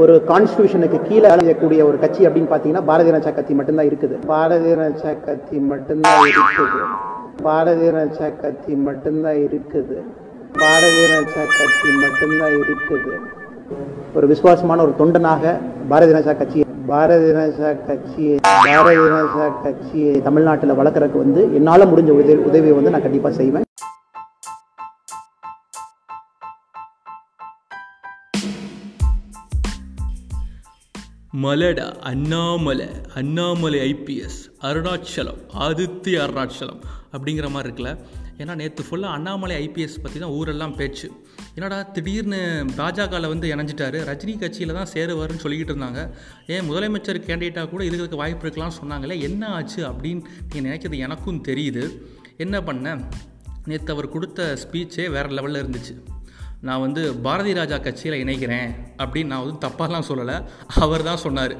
ஒரு கான்ஸ்டியூஷனுக்கு கீழே அலையக்கூடிய ஒரு கட்சி அப்படின்னு பார்த்தீங்கன்னா பாரதிய ஜனதா கட்சி மட்டும்தான் இருக்குது. பாரதிய ஜனதா கட்சி மட்டும்தான் இருக்குது. பாரதிய ஜனதா கட்சி மட்டும்தான் இருக்குது. பாரதிய ஜனதா கட்சி மட்டும்தான் இருக்குது. ஒரு விசுவாசமான ஒரு தொண்டனாக பாரதிய ஜனதா கட்சி பாரதிய ஜனதா கட்சியை பாரதிய ஜனதா கட்சியை தமிழ்நாட்டில் வளர்க்குறதுக்கு வந்து என்னால் முடிஞ்ச உதவி உதவியை வந்து நான் கண்டிப்பாக செய்வேன். மலடா அண்ணாமலை அண்ணாமலை ஐபிஎஸ் அருணாச்சலம் ஆதித்ய அருணாச்சலம் அப்படிங்கிற மாதிரி இருக்குல்ல. ஏன்னா நேற்று ஃபுல்லாக அண்ணாமலை ஐபிஎஸ் பற்றி தான் ஊரெல்லாம் பேச்சு. என்னடா திடீர்னு பாஜகவில் வந்து இணைஞ்சிட்டாரு ரஜினி கட்சியில் தான் சேருவார்னு சொல்லிக்கிட்டு இருந்தாங்க. ஏன் முதலமைச்சர் கேண்டிடேட்டாக கூட இதுக்கு வாய்ப்பு இருக்கலாம்னு சொன்னாங்களே என்ன ஆச்சு அப்படின்னு நீங்கள் நினைக்கிறது எனக்கும் தெரியுது. என்ன பண்ணேன் நேற்று அவர் கொடுத்த ஸ்பீச்சே வேறு லெவலில் இருந்துச்சு. நான் வந்து பாரதி ராஜா கட்சியில் இணைக்கிறேன் அப்படின்னு நான் வந்து தப்பாலாம் சொல்லலை. அவர் தான் சொன்னார்.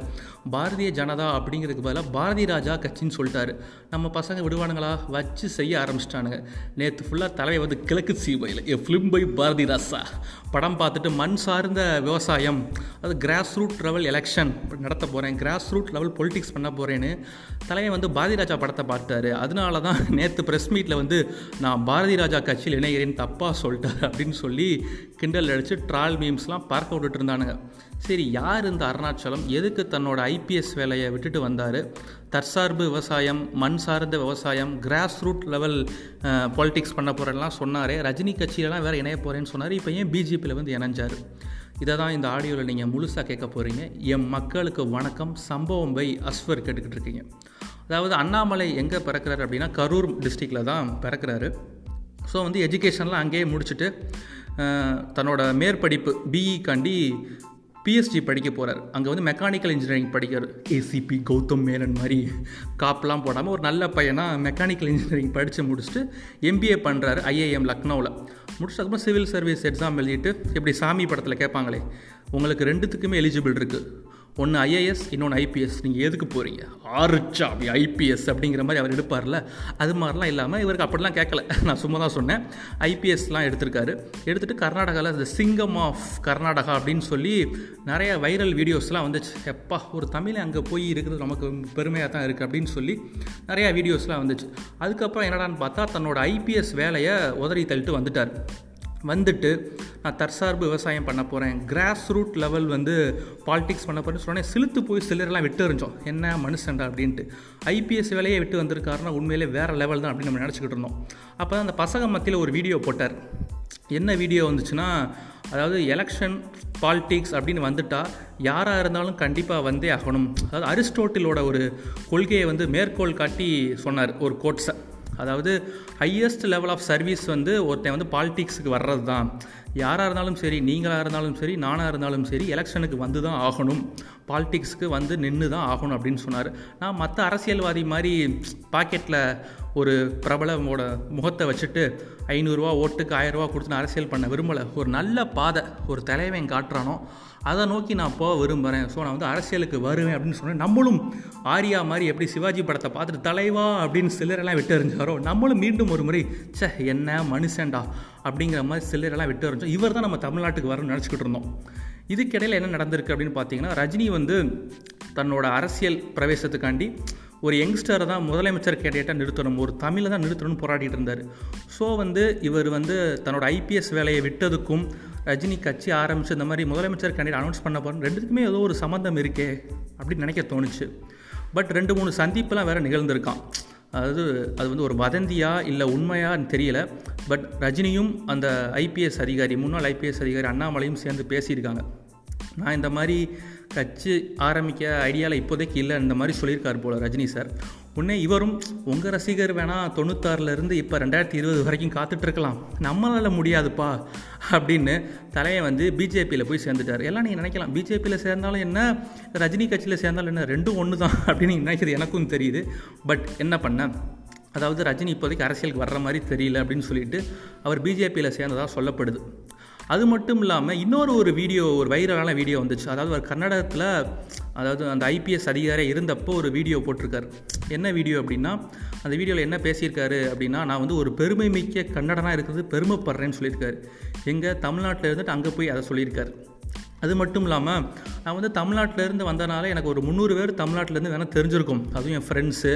பாரதிய ஜனதா அப்படிங்கிறதுக்கு பதிலாக பாரதி ராஜா கட்சின்னு சொல்லிட்டாரு. நம்ம பசங்க விடுவானுங்களா? வச்சு செய்ய ஆரம்பிச்சிட்டானுங்க. நேற்று ஃபுல்லாக தலைவர் வந்து கிழக்கு சீமையில் a film by Bharathi Raja. படம் பார்த்துட்டு மண் சார்ந்த விவசாயம் அது கிராஸ் ரூட் லெவல் எலெக்ஷன் நடத்த போகிறேன் கிராஸ் ரூட் லெவல் பொலிட்டிக்ஸ் பண்ண போகிறேன்னு தலைவன் வந்து பாரதி ராஜா படத்தை பார்த்தாரு அதனால தான் நேற்று ப்ரெஸ் மீட்டில் வந்து நான் பாரதி ராஜா கட்சியில் இணைகிறேன் தப்பாக சொல்லிட்டார் அப்படின்னு சொல்லி கிண்டல் அடித்து ட்ரால் மீம்ஸ்லாம் பார்க்க விட்டுட்டு இருந்தானுங்க. சரி யார் இந்த அருணாச்சலம்? எதுக்கு தன்னோட ஐபிஎஸ் வேலையை விட்டுட்டு வந்தார். தற்சார்பு விவசாயம் மண் சார்ந்த விவசாயம் கிராஸ் ரூட் லெவல் பாலிடிக்ஸ் பண்ண போகிறேன்லாம் சொன்னார். ரஜினி கட்சியிலலாம் வேறு இணைய போகிறேன்னு சொன்னார். இப்போ ஏன் பிஜேபியில் வந்து இணைஞ்சார்? இதை தான் இந்த ஆடியோவில் நீங்கள் முழுசாக கேட்க போகிறீங்க என் மக்களுக்கு வணக்கம். சம்பவம் பை அஸ்வர் கேட்டுக்கிட்டு இருக்கீங்க. அதாவது அண்ணாமலை எங்கே பிறக்கிறாரு அப்படின்னா கரூர் டிஸ்ட்ரிக்டில் தான் பிறக்கிறாரு. ஸோ வந்து எஜுகேஷன்லாம் அங்கேயே முடிச்சுட்டு தன்னோட மேற்படிப்பு பிஇக்காண்டி பிஎஸ்டி படிக்க போகிறார் அங்கே வந்து மெக்கானிக்கல் இன்ஜினியரிங் படிக்கிறார். ஏசிபி கௌதம் மேனன் மாதிரி காப்பெலாம் போடாமல் ஒரு நல்ல பையனாக மெக்கானிக்கல் இன்ஜினியரிங் படித்து முடிச்சுட்டு எம்பிஏ பண்ணுறாரு ஐஏஎம் லக்னோவில் முடிச்சதுக்கப்புறம் சிவில் சர்வீஸ் எக்ஸாம் எழுதிட்டு இப்படி சாமி படத்தில் கேட்பாங்களே உங்களுக்கு ரெண்டுத்துக்குமே எலிஜிபிள் இருக்குது ஒன்று ஐஏஎஸ் இன்னொன்று ஐபிஎஸ் நீங்கள் எதுக்கு போகிறீங்க ஆர்ச்சா அப்படி ஐபிஎஸ் அப்படிங்கிற மாதிரி அவர் எடுப்பார்ல. அது மாதிரிலாம் இல்லாமல் இவருக்கு அப்படிலாம் கேட்கல. நான் சும்மா தான் சொன்னேன் ஐபிஎஸ்லாம் எடுத்திருக்காரு. எடுத்துகிட்டு கர்நாடகாவில் இந்த சிங்கம் ஆஃப் கர்நாடகா அப்படின்னு சொல்லி நிறைய வைரல் வீடியோஸ்லாம் வந்துச்சு. எப்பா ஒரு தமிழ் அங்கே போய் இருக்கிறது நமக்கு பெருமையாக தான் இருக்குது அப்படின்னு சொல்லி நிறையா வீடியோஸ்லாம் வந்துச்சு. அதுக்கப்புறம் என்னடான்னு பார்த்தா தன்னோட ஐபிஎஸ் வேலையை உதறி தள்ளிட்டு வந்துட்டார். வந்துட்டு நான் தற்சார்பு விவசாயம் பண்ண போகிறேன் கிராஸ் ரூட் லெவல் வந்து பாலிடிக்ஸ் பண்ண போகிறேன்னு சொன்னேன் சிலுத்து போய் சிலரெல்லாம் விட்டு இருந்தோம் என்ன மனுஷன்டா அப்படின்ட்டு. ஐபிஎஸ் வேலையை விட்டு வந்திருக்காருன்னா உண்மையிலே வேறு லெவல் தான் அப்படின்னு நம்ம நினச்சிக்கிட்டு இருந்தோம். அப்போ தான் அந்த பசங்க மத்தியில் ஒரு வீடியோ போட்டார். என்ன வீடியோ வந்துச்சுன்னா அதாவது எலெக்ஷன் பாலிட்டிக்ஸ் அப்படின்னு வந்துட்டால் யாராக இருந்தாலும் கண்டிப்பாக வந்தே ஆகணும். அதாவது அரிஸ்டோட்டிலோட ஒரு கொள்கையை வந்து மேற்கோள் காட்டி சொன்னார் ஒரு கோட்ஸை அதாவது ஹையஸ்ட் லெவல் ஆஃப் சர்வீஸ் வந்து ஒருத்தன் வந்து பாலிட்டிக்ஸுக்கு வர்றது தான் யாராக இருந்தாலும் சரி நீங்களாக இருந்தாலும் சரி நானாக இருந்தாலும் சரி எலெக்ஷனுக்கு வந்து தான் ஆகணும். பாலிட்டிக்ஸுக்கு வந்து நின்று தான் ஆகணும் அப்படின்னு சொன்னார். நான் மற்ற அரசியல்வாதி மாதிரி பாக்கெட்டில் ஒரு பிரபலமோட முகத்தை வச்சுட்டு ஐநூறுரூவா ஓட்டுக்கு ஆயிரரூவா கொடுத்து நான் அரசியல் பண்ண விரும்பலை. ஒரு நல்ல பாதை ஒரு தலைவன் காட்டுறானோ அதை நோக்கி நான் போக விரும்புகிறேன் ஸோ நான் வந்து அரசியலுக்கு வருவேன் அப்படின்னு சொன்னேன். நம்மளும் ஆரியா மாதிரி எப்படி சிவாஜி படத்தை பார்த்துட்டு தலைவா அப்படின்னு சிலரெல்லாம் விட்டு எறிஞ்சாரோ நம்மளும் மீண்டும் ஒரு முறை சே என்ன மனுஷன்டா அப்படிங்கிற மாதிரி சிலரெல்லாம் விட்டு எறிஞ்சோம். இவர் தான் நம்ம தமிழ்நாட்டுக்கு வரணும்னு நினச்சிக்கிட்டு இருந்தோம். இதுக்கிடையில் என்ன நடந்திருக்கு அப்படின்னு பார்த்தீங்கன்னா ரஜினி வந்து தன்னோட அரசியல் பிரவேசத்துக்காண்டி ஒரு யங்ஸ்டரை தான் முதலமைச்சர் கேண்டிடேட்டாக நிறுத்தணும். ஒரு தமிழை தான் நிறுத்தணும்னு போராடிட்டு இருந்தார். ஸோ வந்து இவர் வந்து தன்னோட ஐபிஎஸ் வேலையை விட்டதுக்கும் ரஜினி கட்சி ஆரம்பித்து இந்த மாதிரி முதலமைச்சர் கேண்டிடேட் அனௌன்ஸ் பண்ண போகிறோம் ரெண்டுத்துக்குமே ஏதோ ஒரு சம்மந்தம் இருக்கே அப்படின்னு நினைக்க தோணுச்சு. பட் ரெண்டு மூணு சந்திப்பெல்லாம் வேறு நிகழ்ந்திருக்கான் அதாவது அது வந்து ஒரு வதந்தியா இல்லை உண்மையான்னு தெரியல. பட் ரஜினியும் அந்த ஐபிஎஸ் அதிகாரி முன்னாள் ஐபிஎஸ் அதிகாரி அண்ணாமலையும் சேர்ந்து பேசியிருக்காங்க. நான் இந்த மாதிரி கட்சி ஆரம்பிக்க ஐடியாவில் இப்போதைக்கு இல்லை இந்த மாதிரி சொல்லியிருக்கார் போல் ரஜினி சார். உடனே இவரும் உங்கள் ரசிகர் வேணால் தொண்ணூத்தாறுலேருந்து இப்போ ரெண்டாயிரத்தி இருபது வரைக்கும் காத்துட்ருக்கலாம். நம்மளால் முடியாதுப்பா அப்படின்னு தலையை வந்து பிஜேபியில் போய் சேர்ந்துட்டார். எல்லாம் நீங்கள் நினைக்கலாம் பிஜேபியில் சேர்ந்தாலும் என்ன ரஜினி கட்சியில் சேர்ந்தாலும் என்ன ரெண்டும் ஒன்று தான் அப்படின்னு நினைக்கிறது எனக்கும் தெரியுது. பட் என்ன பண்ண அதாவது ரஜினி இப்போதைக்கு அரசியலுக்கு வர்ற மாதிரி தெரியல அப்படின்னு சொல்லிட்டு அவர் பிஜேபியில் சேர்ந்ததாக சொல்லப்படுது. அது மட்டும் இல்லாமல் இன்னொரு ஒரு வீடியோ ஒரு வைரலான வீடியோ வந்துச்சு. அதாவது ஒரு கன்னடத்தில் அதாவது அந்த ஐபிஎஸ் அதிகாரி இருந்தப்போ ஒரு வீடியோ போட்டிருக்காரு. என்ன வீடியோ அப்படின்னா அந்த வீடியோவில் என்ன பேசியிருக்காரு அப்படின்னா நான் வந்து ஒரு பெருமை மிக்க கன்னடனாக இருக்கிறது பெருமைப்படுறேன்னு சொல்லியிருக்காரு. எங்கள் தமிழ்நாட்டில் இருந்துட்டு அங்கே போய் அதை சொல்லியிருக்காரு. அது மட்டும் இல்லாமல் நான் வந்து தமிழ்நாட்டிலேருந்து வந்தனால எனக்கு ஒரு முந்நூறு பேர் தமிழ்நாட்டிலேருந்து வேணால் தெரிஞ்சிருக்கும். அதுவும் என் ஃப்ரெண்ட்ஸு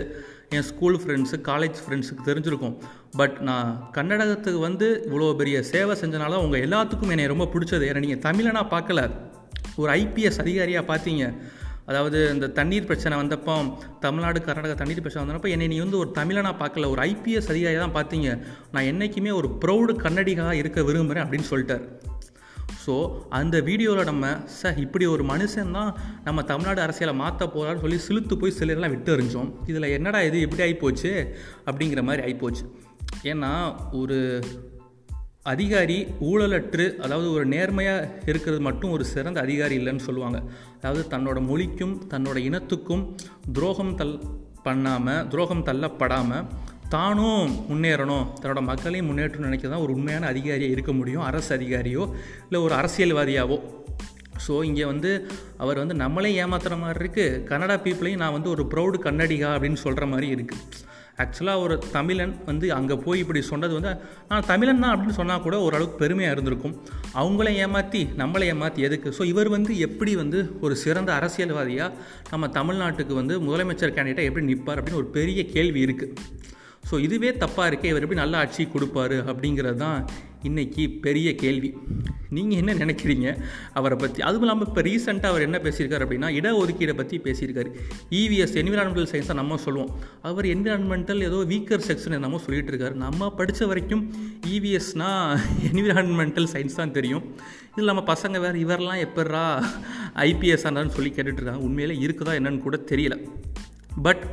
என் ஸ்கூல் ஃப்ரெண்ட்ஸு காலேஜ் ஃப்ரெண்ட்ஸுக்கு தெரிஞ்சிருக்கும். பட் நான் கன்னடகத்துக்கு வந்து இவ்வளோ பெரிய சேவை செஞ்சனால உங்கள் எல்லாத்துக்கும் என்னை ரொம்ப பிடிச்சது. ஏன்னா நீங்கள் தமிழனா பார்க்கல. ஒரு ஐபிஎஸ் அதிகாரியாக பார்த்தீங்க. அதாவது இந்த தண்ணீர் பிரச்சனை வந்தப்போ தமிழ்நாடு கர்நாடகா தண்ணீர் பிரச்சனை வந்தப்போ என்னை நீ வந்து ஒரு தமிழனா பார்க்கல. ஒரு ஐபிஎஸ் அதிகாரியாக தான் பார்த்தீங்க. நான் என்றைக்குமே ஒரு ப்ரௌடு கன்னடிகாக இருக்க விரும்புகிறேன் அப்படின்னு சொல்லிட்டார். ஸோ அந்த வீடியோவில் நம்ம ச இப்படி ஒரு மனுஷன் தான் நம்ம தமிழ்நாடு அரசியலை மாற்ற போகிறான்னு சொல்லி சிலுத்து போய் சிலரெல்லாம் விட்டு எறிஞ்சோம். இதில் என்னடா இது இப்படி ஆகிப்போச்சு அப்படிங்கிற மாதிரி ஆகிப்போச்சு ஏன்னா ஒரு அதிகாரி ஊழலற்று அதாவது ஒரு நேர்மையாக இருக்கிறது மட்டும் ஒரு சிறந்த அதிகாரி இல்லைன்னு சொல்லுவாங்க. அதாவது தன்னோட மொழிக்கும் தன்னோட இனத்துக்கும் துரோகம் தல் பண்ணாமல் துரோகம் தள்ளப்படாமல் தானும் முன்னேறணும். தன்னோட மக்களையும் முன்னேற்றணும்னு நினைக்க தான் ஒரு உண்மையான அதிகாரியாக இருக்க முடியும். அரசு அதிகாரியோ இல்லை ஒரு அரசியல்வாதியாவோ. ஸோ இங்கே வந்து அவர் வந்து நம்மளே ஏமாத்துகிற மாதிரி இருக்குது கன்னடா பீப்புளையும் நான் வந்து ஒரு ப்ரௌடு கன்னடிகா அப்படின்னு சொல்கிற மாதிரி இருக்குது ஆக்சுவலாக ஒரு தமிழன் வந்து அங்கே போய் இப்படி சொன்னது வந்து நான் தமிழன் தான் அப்படின்னு சொன்னால் கூட ஓரளவுக்கு பெருமையாக இருந்திருக்கும். அவங்கள ஏமாற்றி நம்மளை ஏமாற்றி எதுக்கு? ஸோ இவர் வந்து எப்படி வந்து ஒரு சிறந்த அரசியல்வாதியாக நம்ம தமிழ்நாட்டுக்கு வந்து முதலமைச்சர் கேண்டிடேட்டாக எப்படி நிற்பார் அப்படின்னு ஒரு பெரிய கேள்வி இருக்குது ஸோ இதுவே தப்பாக இருக்கே இவர் எப்படி நல்ல ஆட்சி கொடுப்பாரு அப்படிங்கிறது தான் இன்றைக்கி பெரிய கேள்வி. நீங்கள் என்ன நினைக்கிறீங்க? அவரை பற்றி அதுவும் இல்லாமல் இப்போ ரீசெண்டாக அவர் என்ன பேசியிருக்காரு அப்படின்னா இடஒதுக்கீடை பற்றி பேசியிருக்காரு. இவிஎஸ் என்விரான்மெண்டல் சயின்ஸாக நம்ம சொல்லுவோம். அவர் என்விரான்மெண்டல் ஏதோ வீக்கர் செக்ஷன் நம்ம சொல்லிட்டு இருக்காரு. நம்ம படித்த வரைக்கும் இவிஎஸ்னால் என்விரான்மெண்டல் சயின்ஸ் தான் தெரியும். இதில் நம்ம பசங்க வேறு இவரெல்லாம் எப்பட்றா ஐபிஎஸ் ஆனான்னு சொல்லி கேட்டுட்ருக்காங்க உண்மையிலே இருக்குதா என்னன்னு கூட தெரியல. பட்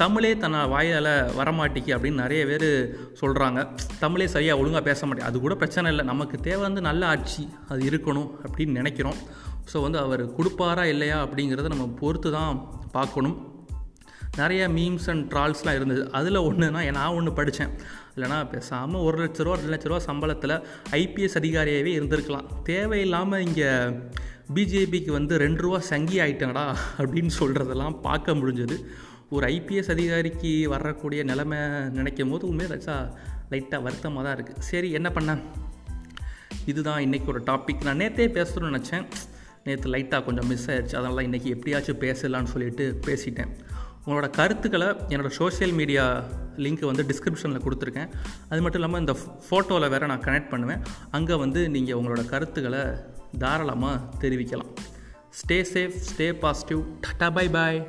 தமிழே தன்னை வாயால் வரமாட்டிக்கு அப்படின்னு நிறைய பேர் சொல்கிறாங்க தமிழே சரியாக ஒழுங்காக பேச மாட்டேன் அது கூட பிரச்சனை இல்லை. நமக்கு தேவை வந்து நல்ல ஆட்சி. அது இருக்கணும் அப்படின்னு நினைக்கிறோம். ஸோ வந்து அவர் கொடுப்பாரா இல்லையா அப்படிங்கிறத நம்ம பொறுத்து தான் பார்க்கணும். நிறைய மீம்ஸ் அண்ட் ட்ரால்ஸ்லாம் இருந்தது. அதில் ஒன்றுனா நான் ஒன்று படித்தேன் இல்லைனா பேசாமல் ஒரு லட்ச ரூபா ரெண்டு லட்ச ரூபா சம்பளத்தில் ஐபிஎஸ் அதிகாரியாகவே இருந்திருக்கலாம். தேவையில்லாமல் இங்கே பிஜேபிக்கு வந்து ரெண்டு ரூபா சங்கி ஆயிட்டங்கடா அப்படின்னு சொல்கிறதெல்லாம் பார்க்க முடிஞ்சது. ஒரு ஐபிஎஸ் அதிகாரிக்கு வரக்கூடிய நிலைமை நினைக்கும் போது உண்மையாக ரச்சா லைட்டாக வருத்தமாக தான் இருக்குது சரி என்ன பண்ணேன் இதுதான் இன்றைக்கி ஒரு டாபிக் நான் நேற்றே பேசணும்னு நினச்சேன். நேற்று லைட்டாக கொஞ்சம் மிஸ் ஆயிடுச்சு. அதனால் இன்றைக்கி எப்படியாச்சும் பேசலான்னு சொல்லிட்டு பேசிட்டேன். உங்களோட கருத்துக்களை என்னோடய சோஷியல் மீடியா லிங்க் வந்து டிஸ்கிரிப்ஷனில் கொடுத்துருக்கேன். அது மட்டும் இல்லாமல் இந்த ஃபோட்டோவில் வேறு நான் கனெக்ட் பண்ணுவேன். அங்கே வந்து நீங்கள் உங்களோட கருத்துக்களை தாராளமாக தெரிவிக்கலாம். Stay safe stay positive tata bye bye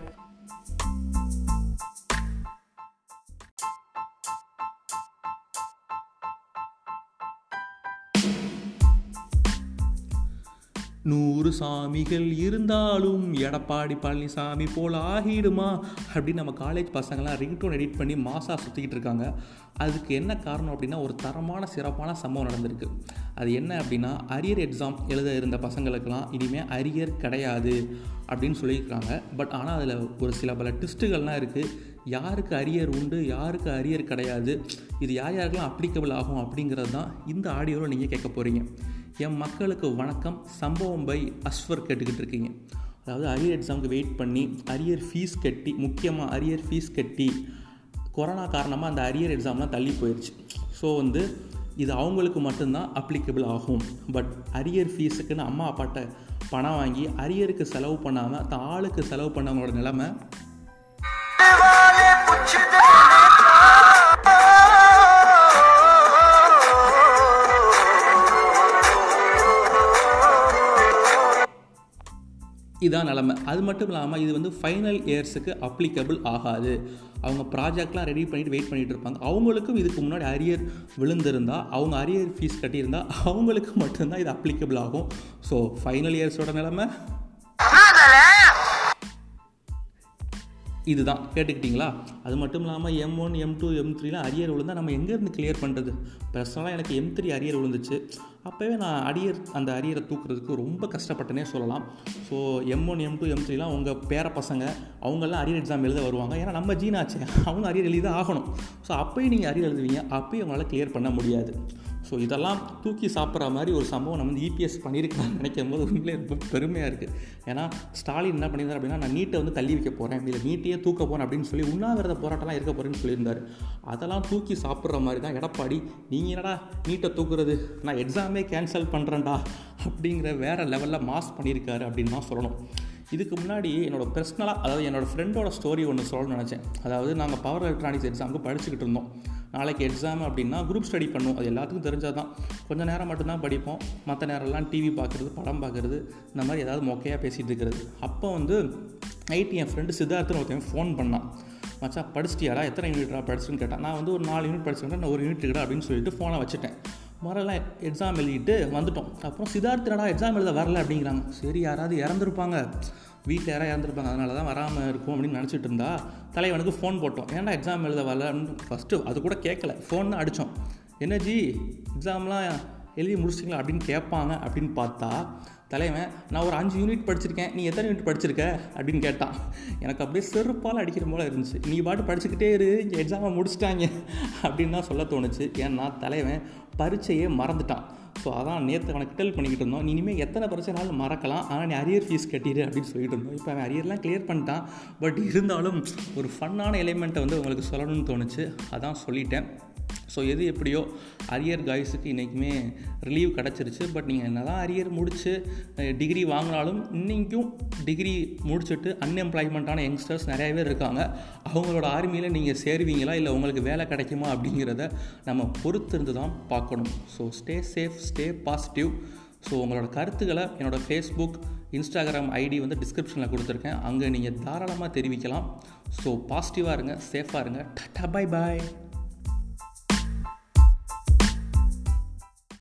நூறு சாமிகள் இருந்தாலும் எடப்பாடி பழனிசாமி போல் ஆகிடுமா? அப்படின்னு நம்ம காலேஜ் பசங்களாம் ரிங்டோன் எடிட் பண்ணி மாசாக சுற்றிக்கிட்டு இருக்காங்க. அதுக்கு என்ன காரணம் அப்படின்னா ஒரு தரமான சிறப்பான சம்பவம் நடந்திருக்கு. அது என்ன அப்படின்னா அரியர் எக்ஸாம் எழுத இருந்த பசங்களுக்கெல்லாம் இனிமேல் அரியர் கிடையாது அப்படின்னு சொல்லியிருக்காங்க. பட் ஆனால் அதில் ஒரு சில பல டிஸ்ட்டுகள்லாம் இருக்குது யாருக்கு அரியர் உண்டு யாருக்கு அரியர் கிடையாது இது யார் யாருக்கெல்லாம் அப்ளிகபிள் ஆகும் அப்படிங்கிறது தான் இந்த ஆடியோவில் நீங்கள் கேட்க போகிறீங்க என் மக்களுக்கு வணக்கம். சம்பவம் பை அஸ்வர் கேட்டுக்கிட்டு இருக்கீங்க. அதாவது அரியர் எக்ஸாமுக்கு வெயிட் பண்ணி அரியர் ஃபீஸ் கட்டி முக்கியமாக அரியர் ஃபீஸ் கட்டி கொரோனா காரணமாக அந்த அரியர் எக்ஸாம்லாம் தள்ளி போயிடுச்சு ஸோ வந்து இது அவங்களுக்கு மட்டும்தான் அப்ளிகபிள் ஆகும். பட் அரியர் ஃபீஸுக்குன்னு அம்மா அப்பாட்ட பணம் வாங்கி அரியருக்கு செலவு பண்ணாமல் தான் ஆளுக்கு செலவு பண்ணவங்களோட நிலமை இதான் நிலமை. அது மட்டும் இல்லாமல் இது வந்து ஃபைனல் இயர்ஸுக்கு அப்ளிகபிள் ஆகாது. அவங்க ப்ராஜெக்ட்லாம் ரெடி பண்ணிட்டு வெயிட் பண்ணிட்டு இருப்பாங்க. அவங்களுக்கும் இதுக்கு முன்னாடி அரியர் விழுந்திருந்தால் அவங்க அரியர் ஃபீஸ் கட்டியிருந்தால் அவங்களுக்கு மட்டும்தான் இது அப்ளிகபிள் ஆகும். ஸோ ஃபைனல் இயர்ஸோட நிலமை இதுதான். கேட்டுக்கிட்டிங்களா? அது மட்டும் இல்லாமல் M one M two M த்ரீலாம் arrear விழுந்தால் நம்ம எங்கேருந்து கிளியர் பண்ணுறது பர்சனலாக எனக்கு எம் த்ரீ அரியர் விழுந்துச்சு. அப்போவே நான் அரியர் அந்த அரியரை தூக்குறதுக்கு ரொம்ப கஷ்டப்பட்டனே சொல்லலாம். So M one M two M த்ரீலாம் உங்கள் பேர பசங்க அவங்கெல்லாம் அரியர் எக்ஸாம் எழுத வருவாங்க. ஏன்னா நம்ம ஜீனாச்சே அவங்க அரியர் எழுதி தான் ஆகணும். ஸோ அப்போயும் நீங்கள் அரியர் எழுதுவீங்க. அப்போயும் உங்களால் கிளியர் பண்ண முடியாது. ஸோ இதெல்லாம் தூக்கி சாப்பிட்ற மாதிரி ஒரு சம்பவம் நம்ம வந்து இபிஎஸ் பண்ணியிருக்கான்னு நினைக்கும் போது உண்மையிலே ரொம்ப பெருமையாக இருக்குது ஏன்னா ஸ்டாலின் என்ன பண்ணியிருந்தார் அப்படின்னா நான் நீட்டை வந்து தள்ளி வைக்க போகிறேன் இல்லை நீட்டையே தூக்க போகிறேன் அப்படின்னு சொல்லி உண்ணாவிரத போராட்டம்லாம் இருக்க போகிறேன்னு சொல்லியிருந்தார். அதெல்லாம் தூக்கி சாப்பிட்ற மாதிரி தான் எடப்பாடி நீங்கள் என்னடா நீட்டை தூக்குறது? நான் எக்ஸாமே கேன்சல் பண்ணுறேன்டா அப்படிங்கிற வேறு லெவலில் மாஸ் பண்ணியிருக்காரு அப்படின்னு தான் சொல்லணும். இதுக்கு முன்னாடி என்னோடய பர்சனலாக அதாவது என்னோடய ஃப்ரெண்டோட ஸ்டோரி ஒன்று சொல்லணும்னு நினச்சேன். அதாவது நாங்கள் பவர் எலக்ட்ரானிக்ஸ் எக்ஸாமுக்கு படிச்சுக்கிட்டு இருந்தோம். நாளைக்கு எக்ஸாம் அப்படின்னா குரூப் ஸ்டடி பண்ணுவோம் அது எல்லாத்துக்கும் தெரிஞ்சால் தான் கொஞ்சம் நேரம் மட்டும்தான் படிப்போம். மற்ற நேரம்லாம் டிவி பார்க்குறது படம் பார்க்குறது இந்த மாதிரி ஏதாவது மொக்கையாக பேசிகிட்டு இருக்கிறது. அப்போ வந்து நைட்டு என் ஃப்ரெண்டு சித்தார்த்தன் ஒருத்தன் ஃபோன் பண்ணான். மச்சான் படிச்சிட்டியாடா? எத்தனை யூனிட்ரா படிச்சுன்னு கேட்டான். நான் வந்து ஒரு நாலு யூனிட் படிச்சுக்கிட்டேன் நான் ஒரு யூனிட் இருக்கடா அப்படின்னு சொல்லிட்டு ஃபோனை வச்சுட்டேன். மறுநாள் எக்ஸாம் எழுதிட்டு வந்துட்டோம். அப்புறம் சித்தார்த்தனடா எக்ஸாம் எழுத வரல அப்படிங்கிறாங்க. சரி யாராவது இறந்துருப்பாங்க. வீட்டில் யாராவது இறந்துருப்பாங்க அதனால தான் வராமல் இருக்கும் அப்படின்னு நினச்சிட்டு இருந்தா தலைவனுக்கு ஃபோன் போட்டோம். ஏன்டா எக்ஸாம் எழுத வரல ஃபஸ்ட்டு அது கூட கேட்கல ஃபோன் தான் அடித்தோம் என்ன ஜி எக்ஸாம்லாம் எழுதி முடிச்சிங்களா அப்படின்னு கேட்பாங்க அப்படின்னு பார்த்தா தலைவன் நான் ஒரு அஞ்சு யூனிட் படிச்சிருக்கேன். நீ எத்தனை யூனிட் படிச்சிருக்க? அப்படின்னு கேட்டான். எனக்கு அப்படியே செருப்பால் அடிக்கிற போல இருந்துச்சு. நீ பாட்டு படிச்சுக்கிட்டே இரு. இங்கே எக்ஸாமை முடிச்சிட்டாங்க. அப்படின்னு தான் சொல்ல தோணுச்சு. ஏன்னா தலைவன் பரீட்சையே மறந்துட்டான். ஸோ அதான் நேற்று அவனை கிட்டல் பண்ணிக்கிட்டு இருந்தோம். நீ இனிமேல் எத்தனை பிரச்சனைனாலும் மறக்கலாம். ஆனால் நீ அரியர் ஃபீஸ் கட்டிடு அப்படின்னு சொல்லிட்டு இருந்தோம். இப்போ அவன் அரியர்லாம் கிளியர் பண்ணிட்டான். பட் இருந்தாலும் ஒரு ஃபன்னான எலிமெண்ட்டை வந்து உங்களுக்கு சொல்லணும்னு தோணுச்சு. அதான் சொல்லிட்டேன். ஸோ எது எப்படியோ அரியர் காய்ஸுக்கு இன்றைக்குமே ரிலீவ் கிடச்சிருச்சு. பட் நீங்கள் என்ன தான் அரியர் முடித்து டிகிரி வாங்கினாலும் இன்றைக்கும் டிகிரி முடிச்சுட்டு அன்எம்ப்ளாய்மெண்ட்டான யங்ஸ்டர்ஸ் நிறைய பேர் இருக்காங்க. அவங்களோட ஆர்மியில் நீங்கள் சேருவீங்களா? இல்லை உங்களுக்கு வேலை கிடைக்குமா? அப்படிங்கிறத நம்ம பொறுத்திருந்து தான் பார்க்கணும். So stay safe stay positive so உங்களோட கருத்துக்களை என்னோடய ஃபேஸ்புக் இன்ஸ்டாகிராம் ஐடி வந்து டிஸ்கிரிப்ஷனில் கொடுத்துருக்கேன். அங்கே நீங்கள் தாராளமாக தெரிவிக்கலாம். ஸோ பாசிட்டிவாக இருங்க சேஃபாக இருங்க. டாட்டா பாய் பாய்